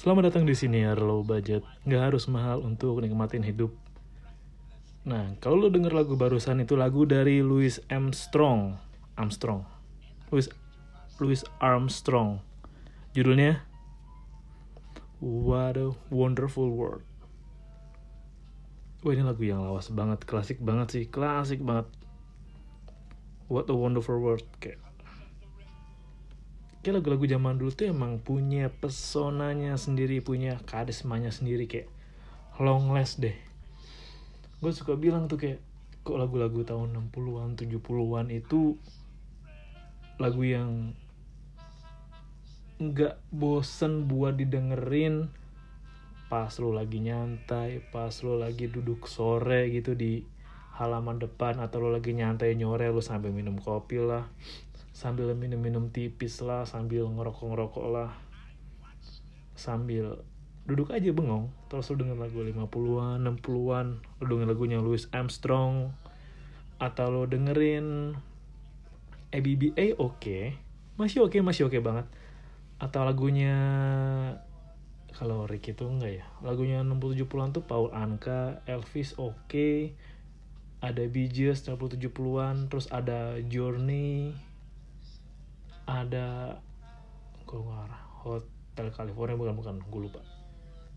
Selamat datang di sini ya low budget. Nggak harus mahal untuk nikmatin hidup. Nah, kalau lo denger lagu barusan itu lagu dari Louis Armstrong. Armstrong. Louis Louis Armstrong. Judulnya What a Wonderful World. Wah ini lagu yang lawas banget, klasik banget sih, klasik banget. What a Wonderful World kayak kayak lagu-lagu zaman dulu tuh emang punya pesonanya sendiri, punya karismanya sendiri kayak long last deh. Gue suka bilang tuh kayak kok lagu-lagu tahun 60-an, 70-an itu lagu yang nggak bosen buat didengerin pas lo lagi nyantai, pas lo lagi duduk sore gitu di halaman depan atau lo lagi nyantai nyore lo sambil minum kopi lah sambil minum-minum tipis lah, sambil ngerokok-ngerokok lah, sambil duduk aja bengong, terus lu denger lagu 50-an, 60-an, lu denger lagunya Louis Armstrong, atau lu dengerin ABBA oke, okay. masih oke, okay, masih oke okay banget. Atau lagunya kalau Rick itu enggak ya, lagunya 60-70-an tuh Paul Anka, Elvis oke, okay. ada Bee Gees 60-70-an, terus ada Journey, ada ngarah Hotel California bukan bukan. Gue lupa.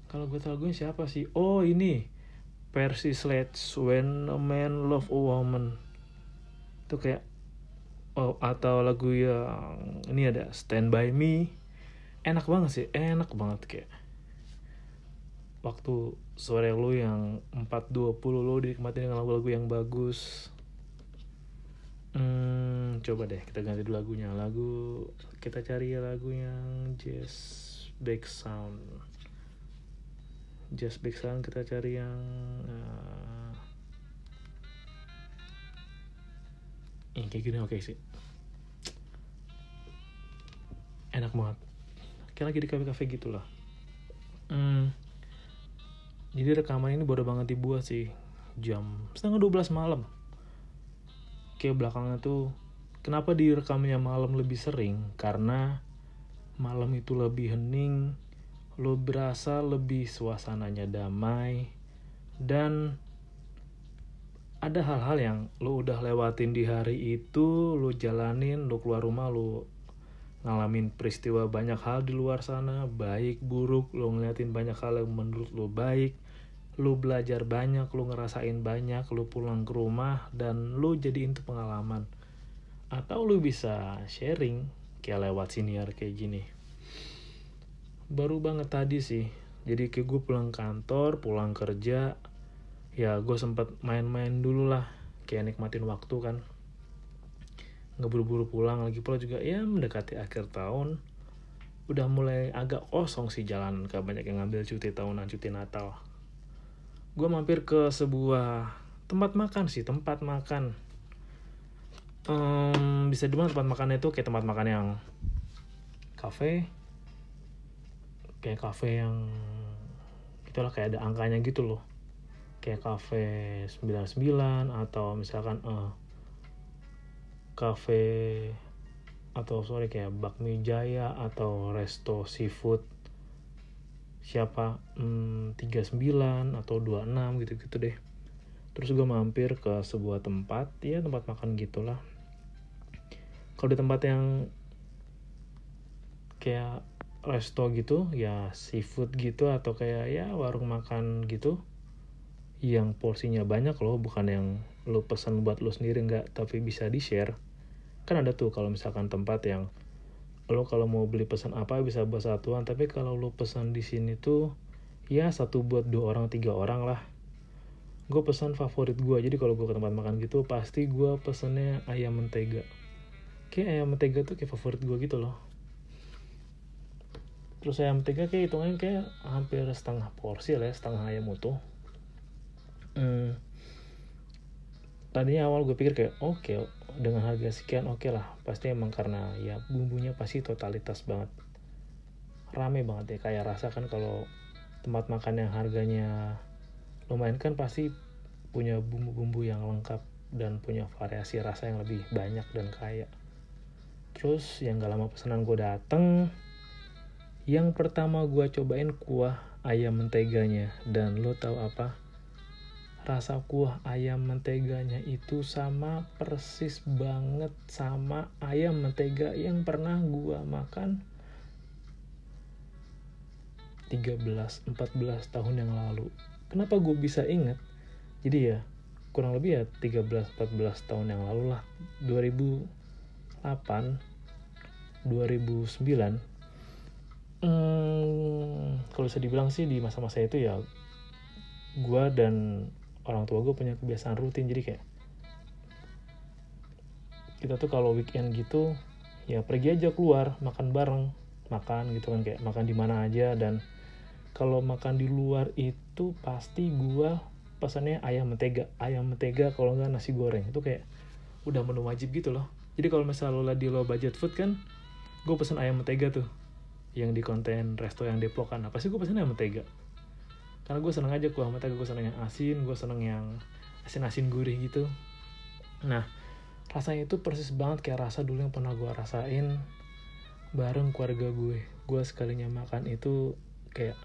Kalau gue tahu gue siapa sih? Oh ini. Percy Sledge When a Man Love a Woman. Itu kayak oh atau lagu yang ini ada Stand By Me. Enak banget sih enak banget kayak. Waktu sore lu yang 4.20 lu dinikmati dengan lagu-lagu yang bagus Hmm, coba deh kita ganti dulu lagunya. Lagu kita cari lagu yang jazz back sound. Jazz back sound kita cari yang uh, yang kayak gini oke okay sih. Enak banget. Kayak lagi di kafe-kafe gitu lah. Hmm. Jadi rekaman ini bodoh banget dibuat sih. Jam setengah 12 malam kayak belakangan tuh kenapa direkamnya malam lebih sering? Karena malam itu lebih hening lo berasa lebih suasananya damai dan ada hal-hal yang lo udah lewatin di hari itu lo jalanin lo keluar rumah lo ngalamin peristiwa banyak hal di luar sana baik buruk lo ngeliatin banyak hal yang menurut lo baik lu belajar banyak, lu ngerasain banyak, lu pulang ke rumah dan lu jadi itu pengalaman. Atau lu bisa sharing kayak lewat siniar kayak gini. Baru banget tadi sih. Jadi kayak gue pulang kantor, pulang kerja, ya gue sempet main-main dulu lah. Kayak nikmatin waktu kan. Nggak buru-buru pulang lagi pula juga ya mendekati akhir tahun. Udah mulai agak kosong sih jalan, ke banyak yang ngambil cuti tahunan, cuti natal gue mampir ke sebuah tempat makan sih tempat makan. Um, bisa dibilang tempat makan itu kayak tempat makan yang kafe. Kayak kafe yang itulah kayak ada angkanya gitu loh. Kayak kafe 99 atau misalkan uh, kafe atau sorry kayak bakmi jaya atau resto seafood siapa hmm, 39 atau 26 gitu-gitu deh. Terus gue mampir ke sebuah tempat ya tempat makan gitulah. Kalau di tempat yang kayak resto gitu ya seafood gitu atau kayak ya warung makan gitu yang porsinya banyak loh bukan yang lo pesan buat lo sendiri nggak tapi bisa di share kan ada tuh kalau misalkan tempat yang lo kalau mau beli pesan apa bisa buat satuan. Tapi kalau lo pesan di sini tuh ya satu buat dua orang tiga orang lah. Gue pesan favorit gue jadi kalau gue ke tempat makan gitu pasti gue pesennya ayam mentega. Kayak ayam mentega tuh kayak favorit gue gitu loh. Terus ayam mentega kayak hitungannya kayak hampir setengah porsi lah ya setengah ayam utuh. Hmm. tadinya awal gue pikir kayak oke okay, dengan harga sekian oke okay lah pasti emang karena ya bumbunya pasti totalitas banget. Rame banget ya kayak rasa kan kalau tempat makan yang harganya lumayan kan pasti punya bumbu-bumbu yang lengkap dan punya variasi rasa yang lebih banyak dan kaya. Terus yang gak lama pesanan gue dateng yang pertama gue cobain kuah ayam menteganya. Dan lo tahu apa rasa kuah ayam menteganya itu sama persis banget sama ayam mentega yang pernah gue makan 13-14 tahun yang lalu. Kenapa gue bisa inget jadi ya kurang lebih ya 13-14 tahun yang lalu lah. 2008 2009 Hmm, kalau bisa dibilang sih di masa-masa itu ya gue dan orang tua gue punya kebiasaan rutin. Jadi kayak kita tuh kalau weekend gitu ya pergi aja keluar makan bareng makan gitu kan kayak makan di mana aja. Dan kalau makan di luar itu pasti gue pesannya ayam mentega ayam mentega kalau nggak nasi goreng. Itu kayak udah menu wajib gitu loh. Jadi kalau misalnya di low budget food kan gue pesen ayam mentega tuh. Yang di konten resto yang Depok kan apa sih gue pesennya mentega karena gue seneng aja kuah mentega gue seneng yang asin gue seneng yang asin-asin gurih gitu. Nah rasanya itu persis banget kayak rasa dulu yang pernah gue rasain bareng keluarga gue. Gue sekalinya makan itu kayak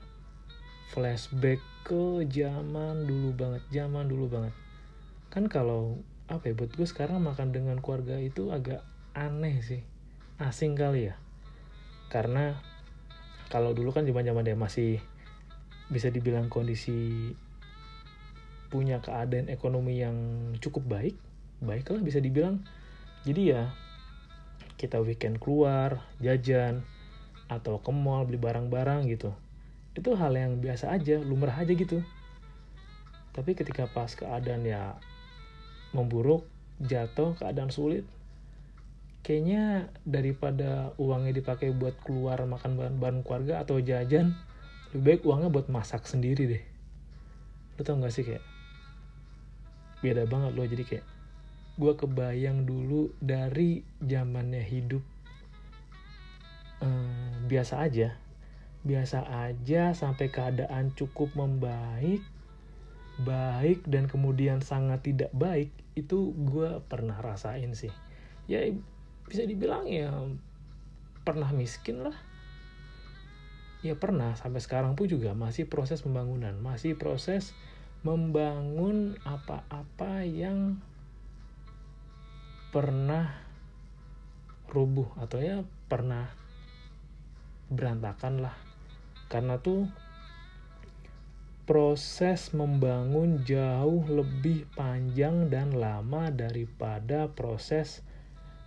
flashback ke zaman dulu banget zaman dulu banget. Kan kalau apa ya buat gue sekarang makan dengan keluarga itu agak aneh sih. Asing kali ya. Karena kalau dulu kan zaman zaman dia masih bisa dibilang kondisi punya keadaan ekonomi yang cukup baik baiklah bisa dibilang. Jadi ya kita weekend keluar jajan atau ke mall beli barang-barang gitu. Itu hal yang biasa aja lumrah aja gitu. Tapi ketika pas keadaan ya memburuk jatuh keadaan sulit kayaknya daripada uangnya dipakai buat keluar makan bahan-bahan keluarga atau jajan lebih baik uangnya buat masak sendiri deh. Lo tau gak sih kayak beda banget lo jadi kayak gue kebayang dulu dari zamannya hidup hmm, biasa aja. Biasa aja sampai keadaan cukup membaik baik dan kemudian sangat tidak baik itu gue pernah rasain sih. Ya bisa dibilang ya pernah miskin lah ya pernah sampai sekarang pun juga masih proses pembangunan masih proses membangun apa-apa yang pernah rubuh atau ya pernah berantakan lah karena tuh proses membangun jauh lebih panjang dan lama daripada proses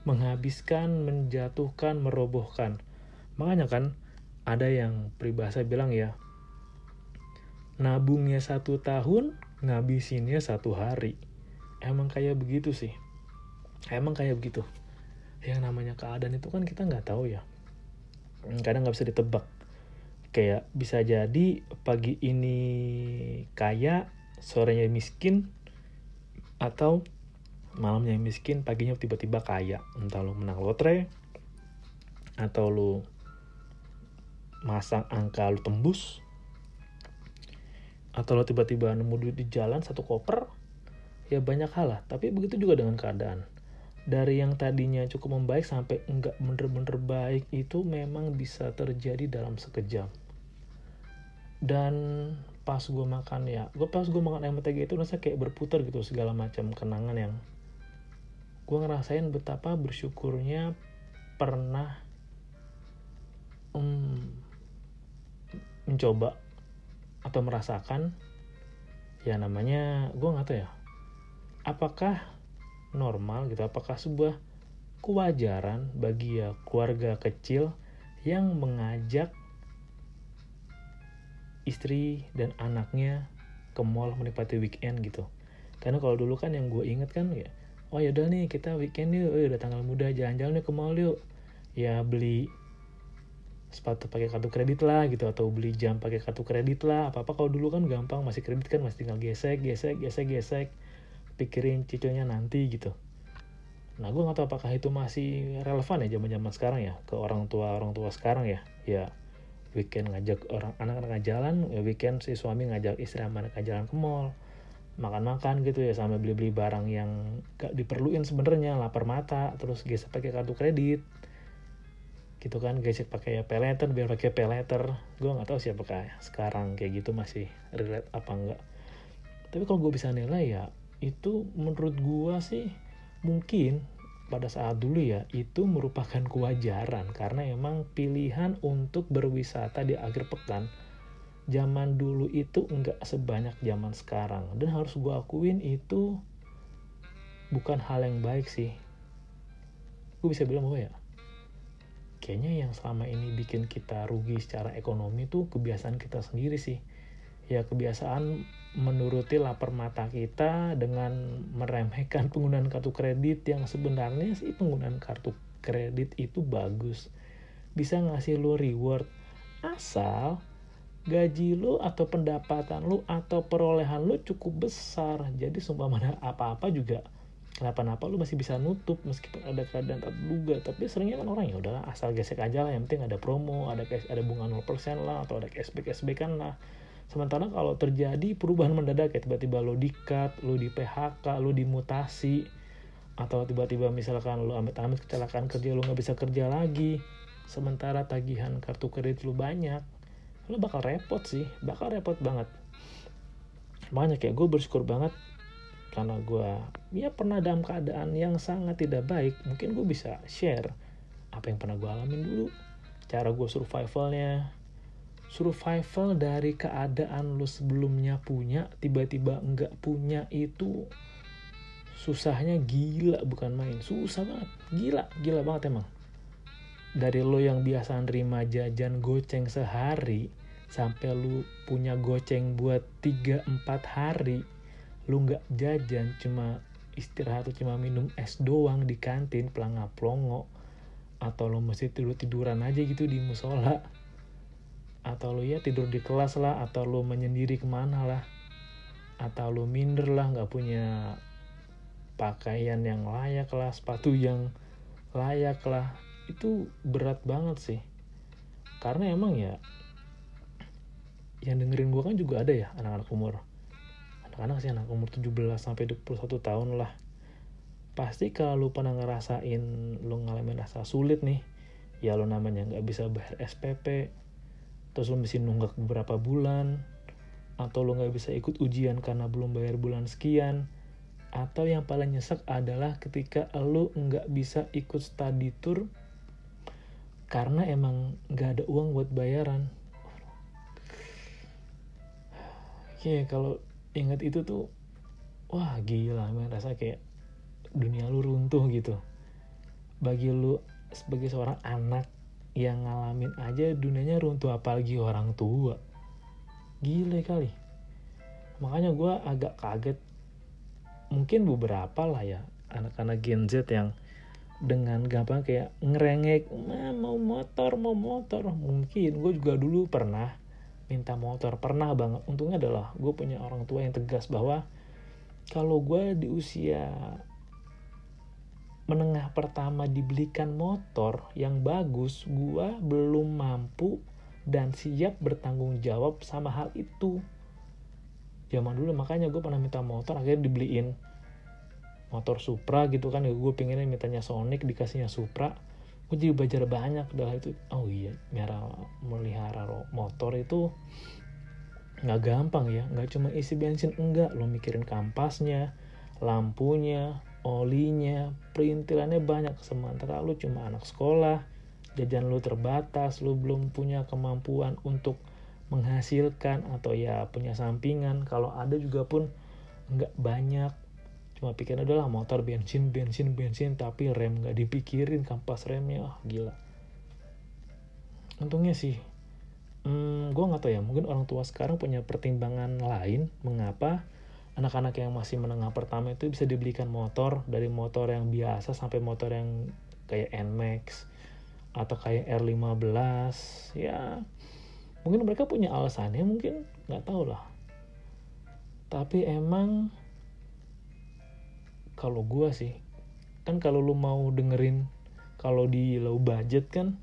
menghabiskan, menjatuhkan, merobohkan. Makanya kan ada yang peribahasa bilang ya, nabungnya satu tahun, ngabisinnya satu hari. Emang kayak begitu sih. Emang kayak begitu. Yang namanya keadaan itu kan kita nggak tahu ya. Kadang nggak bisa ditebak. Kayak bisa jadi pagi ini kaya, sorenya miskin, atau malamnya miskin paginya tiba-tiba kaya entah lo menang lotre atau lo masang angka lo tembus atau lo tiba-tiba nemu duit di jalan satu koper ya banyak hal lah. Tapi begitu juga dengan keadaan. Dari yang tadinya cukup membaik sampai enggak bener-bener baik itu memang bisa terjadi dalam sekejap. Dan pas gue makan ya gue pas gue makan ayam mentega itu rasa kayak berputar gitu segala macam kenangan yang gue ngerasain betapa bersyukurnya pernah um, mencoba atau merasakan ya namanya gue nggak tahu ya. Apakah normal gitu? Apakah sebuah kewajaran bagi ya keluarga kecil yang mengajak istri dan anaknya ke mall menikmati weekend gitu? Karena kalau dulu kan yang gue inget kan ya oh yaudah nih kita weekend yuk udah tanggal muda jalan-jalan ke mall yuk. Ya beli sepatu pakai kartu kredit lah gitu atau beli jam pakai kartu kredit lah. Apa apa kalau dulu kan gampang masih kredit kan masih tinggal gesek gesek gesek gesek. Pikirin cicilnya nanti gitu. Nah gue nggak tahu apakah itu masih relevan ya zaman zaman sekarang ya ke orang tua orang tua sekarang ya. Ya weekend ngajak orang anak-anak jalan ya weekend si suami ngajak istri sama anak jalan ke mall. Makan-makan gitu ya sampai beli-beli barang yang gak diperluin sebenarnya lapar mata terus gesek pakai kartu kredit gitu kan gesek pakai ya pay letter biar pakai pay letter gue nggak tahu siapakah sekarang kayak gitu masih relate apa enggak tapi kalau gue bisa nilai ya itu menurut gue sih mungkin pada saat dulu ya itu merupakan kewajaran. Karena emang pilihan untuk berwisata di akhir pekan zaman dulu itu enggak sebanyak zaman sekarang. Dan harus gue akuin itu bukan hal yang baik sih. Gue bisa bilang bahwa ya kayaknya yang selama ini bikin kita rugi secara ekonomi tuh kebiasaan kita sendiri sih. Ya kebiasaan menuruti lapar mata kita dengan meremehkan penggunaan kartu kredit yang sebenarnya sih penggunaan kartu kredit itu bagus. Bisa ngasih lo reward asal gaji lo atau pendapatan lo atau perolehan lo cukup besar. Jadi sumpah mana apa-apa juga kenapa-napa lu masih bisa nutup meskipun ada keadaan tak terduga. Tapi seringnya kan orang ya udahlah asal gesek aja lah yang penting ada promo ada ada bunga 0% lah atau ada cashback cashback kan lah. Sementara kalau terjadi perubahan mendadak kayak tiba-tiba lo di cut lo di PHK lo dimutasi atau tiba-tiba misalkan lo amit-amit kecelakaan kerja lo nggak bisa kerja lagi sementara tagihan kartu kredit lo banyak lo bakal repot sih bakal repot banget. Banyak ya gue bersyukur banget karena gue ya pernah dalam keadaan yang sangat tidak baik mungkin gue bisa share apa yang pernah gue alamin dulu. Cara gue survivalnya. Survival dari keadaan lu sebelumnya punya tiba-tiba enggak punya itu susahnya gila bukan main. Susah banget. Gila gila banget emang. Dari lo yang biasa nerima jajan goceng sehari sampai lu punya goceng buat 3-4 hari lu nggak jajan cuma istirahat atau cuma minum es doang di kantin pelangap plongo. Atau lo mesti tidur tiduran aja gitu di musola. Atau lo ya tidur di kelas lah atau lo menyendiri ke mana lah. Atau lo minder lah nggak punya pakaian yang layak lah sepatu yang layak lah. Itu berat banget sih. Karena emang ya yang dengerin gue kan juga ada ya anak-anak umur anak-anak sih anak umur 17 sampai 21 tahun lah. Pasti kalau lu pernah ngerasain lu ngalamin rasa sulit nih ya lu namanya nggak bisa bayar SPP terus lu mesti nunggak beberapa bulan atau lu nggak bisa ikut ujian karena belum bayar bulan sekian atau yang paling nyesek adalah ketika lu nggak bisa ikut study tour karena emang nggak ada uang buat bayaran. Oke, kalau ingat itu tuh wah gila men. Rasa kayak dunia lu runtuh gitu. Bagi lu sebagai seorang anak yang ngalamin aja dunianya runtuh apalagi orang tua. Gile kali. Makanya gue agak kaget. Mungkin beberapa lah ya anak-anak Gen Z yang dengan gampang kayak ngerengek mau motor mau motor. Mungkin. Gue juga dulu pernah minta motor. Pernah banget. Untungnya adalah gue punya orang tua yang tegas bahwa kalau gue di usia menengah pertama dibelikan motor yang bagus gue belum mampu dan siap bertanggung jawab sama hal itu. Zaman dulu makanya gue pernah minta motor akhirnya dibeliin motor Supra gitu kan. Ya gue pengennya mintanya Sonic dikasihnya Supra gue jadi belajar banyak dari itu. Oh iya merah melihara motor itu nggak gampang ya. Nggak cuma isi bensin enggak. Lo mikirin kampasnya lampunya olinya perintilannya banyak. Sementara lo cuma anak sekolah jajan lo terbatas lo belum punya kemampuan untuk menghasilkan atau ya punya sampingan. Kalau ada juga pun nggak banyak cuma pikir adalah motor bensin bensin bensin. Tapi rem nggak dipikirin kampas remnya. Ah gila. Untungnya sih hmm, gue nggak tahu ya mungkin orang tua sekarang punya pertimbangan lain mengapa anak-anak yang masih menengah pertama itu bisa dibelikan motor dari motor yang biasa sampai motor yang kayak Nmax atau kayak R15 ya mungkin mereka punya alasannya mungkin nggak tahu lah. Tapi emang kalau gue sih kan kalau lu mau dengerin kalau di low budget kan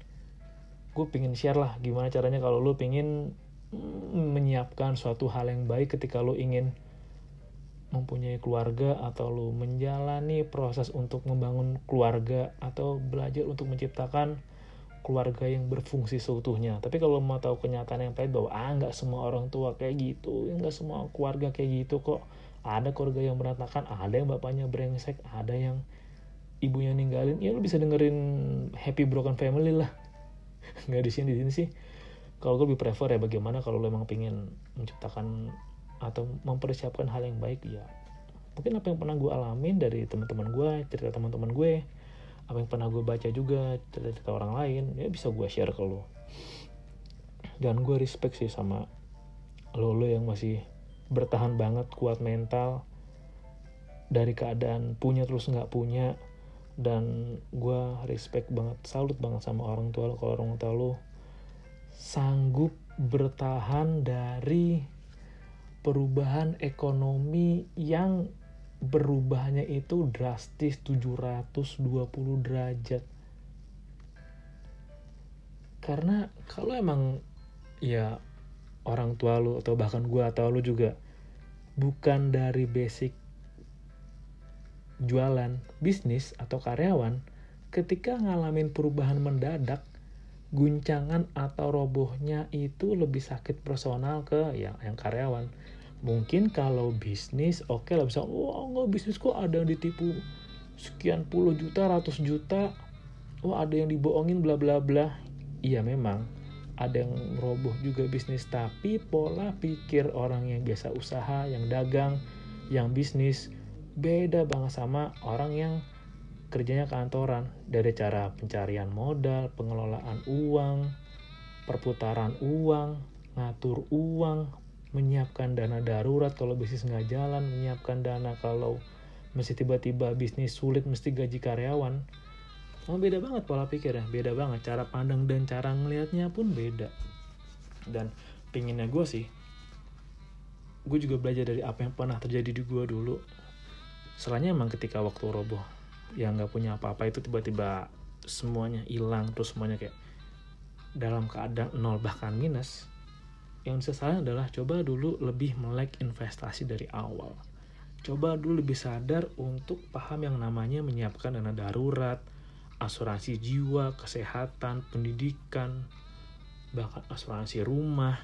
gue pengen share lah gimana caranya kalau lu pengen mm, menyiapkan suatu hal yang baik ketika lu ingin mempunyai keluarga atau lu menjalani proses untuk membangun keluarga atau belajar untuk menciptakan keluarga yang berfungsi seutuhnya. Tapi kalau mau tahu kenyataan yang pahit bahwa ah nggak semua orang tua kayak gitu nggak semua keluarga kayak gitu kok ada keluarga yang berantakan ada yang bapaknya brengsek ada yang ibunya ninggalin. Ya lu bisa dengerin happy broken family lah. Nggak di sini di sini sih. Kalau gue lebih prefer ya bagaimana kalau lo emang pengen menciptakan atau mempersiapkan hal yang baik ya. Mungkin apa yang pernah gue alamin dari teman-teman gue cerita teman-teman gue apa yang pernah gue baca juga cerita-cerita orang lain ya bisa gue share ke lo dan gue respect sih sama lo lo yang masih bertahan banget kuat mental dari keadaan punya terus nggak punya dan gue respect banget salut banget sama orang tua lo. Kalau orang tua lo sanggup bertahan dari perubahan ekonomi yang berubahnya itu drastis 720 derajat. Karena kalau emang ya orang tua lu atau bahkan gue atau lu juga bukan dari basic jualan bisnis atau karyawan ketika ngalamin perubahan mendadak guncangan atau robohnya itu lebih sakit personal ke yang yang karyawan. Mungkin kalau bisnis oke okay lah bisa wah nggak bisnis kok ada yang ditipu sekian puluh juta ratus juta wah ada yang dibohongin bla bla bla. Iya memang ada yang roboh juga bisnis tapi pola pikir orang yang biasa usaha yang dagang yang bisnis beda banget sama orang yang kerjanya kantoran dari cara pencarian modal pengelolaan uang perputaran uang ngatur uang menyiapkan dana darurat kalau bisnis nggak jalan, menyiapkan dana kalau mesti tiba-tiba bisnis sulit mesti gaji karyawan. Oh, beda banget pola pikir ya, beda banget cara pandang dan cara ngelihatnya pun beda. Dan pinginnya gue sih, gue juga belajar dari apa yang pernah terjadi di gue dulu. Selainnya emang ketika waktu roboh, yang nggak punya apa-apa itu tiba-tiba semuanya hilang terus semuanya kayak dalam keadaan nol bahkan minus yang salah adalah coba dulu lebih melek investasi dari awal. Coba dulu lebih sadar untuk paham yang namanya menyiapkan dana darurat, asuransi jiwa, kesehatan, pendidikan, bahkan asuransi rumah.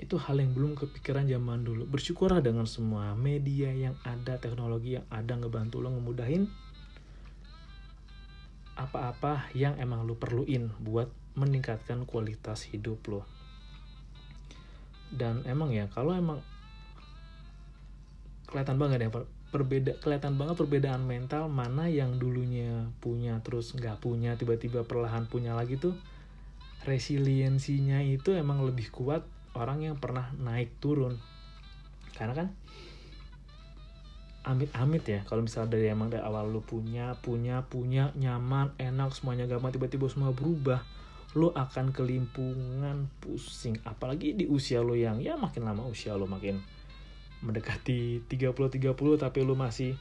Itu hal yang belum kepikiran zaman dulu. Bersyukurlah dengan semua media yang ada, teknologi yang ada ngebantu lo ngemudahin apa-apa yang emang lo perluin buat meningkatkan kualitas hidup lo dan emang ya kalau emang kelihatan banget ya perbeda kelihatan banget perbedaan mental mana yang dulunya punya terus nggak punya tiba-tiba perlahan punya lagi tuh. Resiliensinya itu emang lebih kuat orang yang pernah naik turun. Karena kan amit-amit ya kalau misalnya dari emang dari awal lu punya punya punya nyaman enak semuanya gampang tiba-tiba semua berubah lo akan kelimpungan pusing. Apalagi di usia lo yang ya makin lama usia lo makin mendekati 30-30 tapi lo masih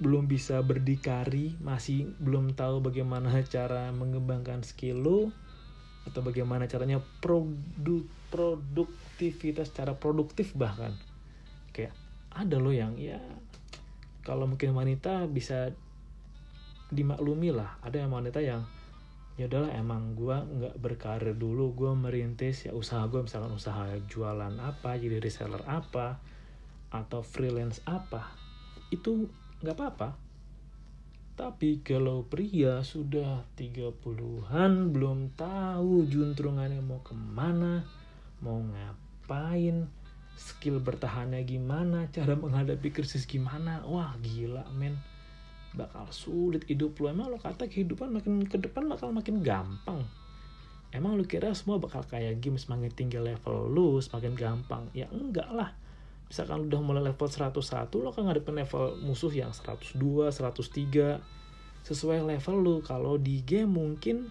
belum bisa berdikari masih belum tahu bagaimana cara mengembangkan skill lo atau bagaimana caranya produk produktivitas cara produktif bahkan. Kayak ada lo yang ya kalau mungkin wanita bisa dimaklumi lah. Ada yang wanita yang ya udahlah emang gue nggak berkarir dulu gue merintis ya usaha gue misalkan usaha jualan apa jadi reseller apa atau freelance apa itu nggak apa-apa. Tapi kalau pria sudah 30-an belum tahu juntrungannya mau ke mana mau ngapain skill bertahannya gimana cara menghadapi krisis gimana wah gila men. Bakal sulit hidup lu. Emang lo kata kehidupan makin ke depan bakal makin gampang. Emang lu kira semua bakal kayak game semakin tinggi level lu semakin gampang? Ya enggak lah misalkan udah mulai level 101 lo kan ngadepin level musuh yang 102 103 sesuai level lu kalau di game mungkin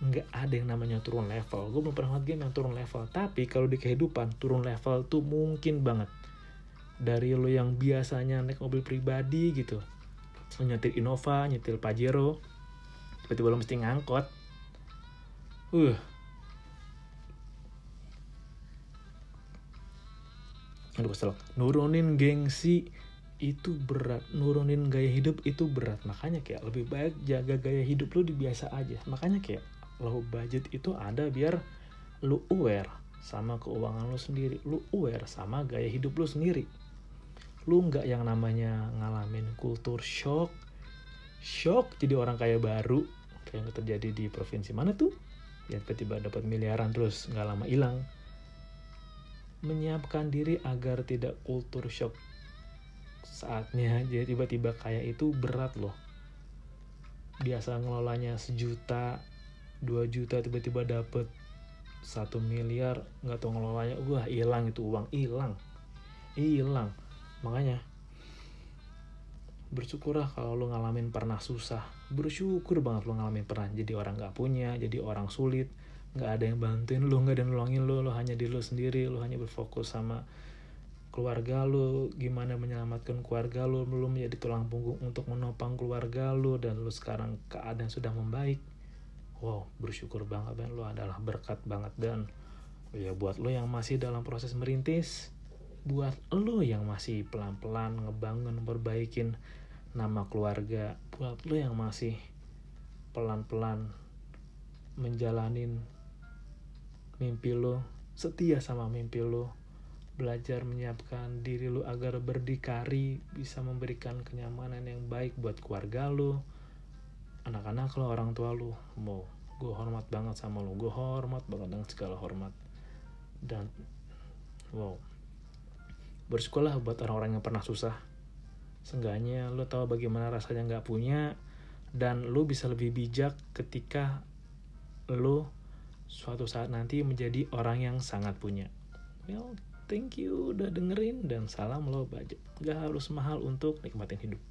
nggak ada yang namanya turun level. Gue belum pernah game yang turun level. Tapi kalau di kehidupan turun level tuh mungkin banget. Dari lo yang biasanya naik mobil pribadi gitu. Nyetir Innova nyetir Pajero tiba-tiba lo mesti ngangkot. Uh aduh kesel. Nurunin gengsi itu berat. Nurunin gaya hidup itu berat. Makanya kayak lebih baik jaga gaya hidup lu di biasa aja. Makanya kayak low budget itu ada biar lu aware sama keuangan lu sendiri. Lu aware sama gaya hidup lu sendiri. Lu nggak yang namanya ngalamin kultur shock. Shock jadi orang kaya baru. Kayak yang terjadi di provinsi mana tuh? Ya tiba-tiba dapat miliaran terus nggak lama hilang menyiapkan diri agar tidak kultur shock saatnya. Jadi tiba-tiba kayak itu berat loh. Biasa ngelolanya sejuta dua juta tiba-tiba dapet satu miliar nggak tahu ngelolanya. Wah hilang itu uang hilang. Hilang. Makanya bersyukurlah kalau lo ngalamin pernah susah. Bersyukur banget lo ngalamin pernah jadi orang nggak punya jadi orang sulit nggak ada yang bantuin lo nggak ada yang nolongin lo lo hanya di lo sendiri lo hanya berfokus sama keluarga lu, gimana menyelamatkan keluarga lu, belum menjadi tulang punggung untuk menopang keluarga lu, dan lu sekarang keadaan sudah membaik. Wow, bersyukur banget dan lu adalah berkat banget dan ya buat lu yang masih dalam proses merintis, buat lu yang masih pelan-pelan ngebangun, perbaikin nama keluarga, buat lu yang masih pelan-pelan menjalanin mimpi lu, setia sama mimpi lu, belajar menyiapkan diri lu agar berdikari bisa memberikan kenyamanan yang baik buat keluarga lu anak-anak lo orang tua lu. Mau gue hormat banget sama lu gue hormat banget dengan segala hormat. Dan wow bersyukurlah buat orang-orang yang pernah susah. Seenggaknya lu tahu bagaimana rasanya nggak punya dan lu bisa lebih bijak ketika lu suatu saat nanti menjadi orang yang sangat punya. Well thank you udah dengerin dan salam lo budget gak harus mahal untuk nikmatin hidup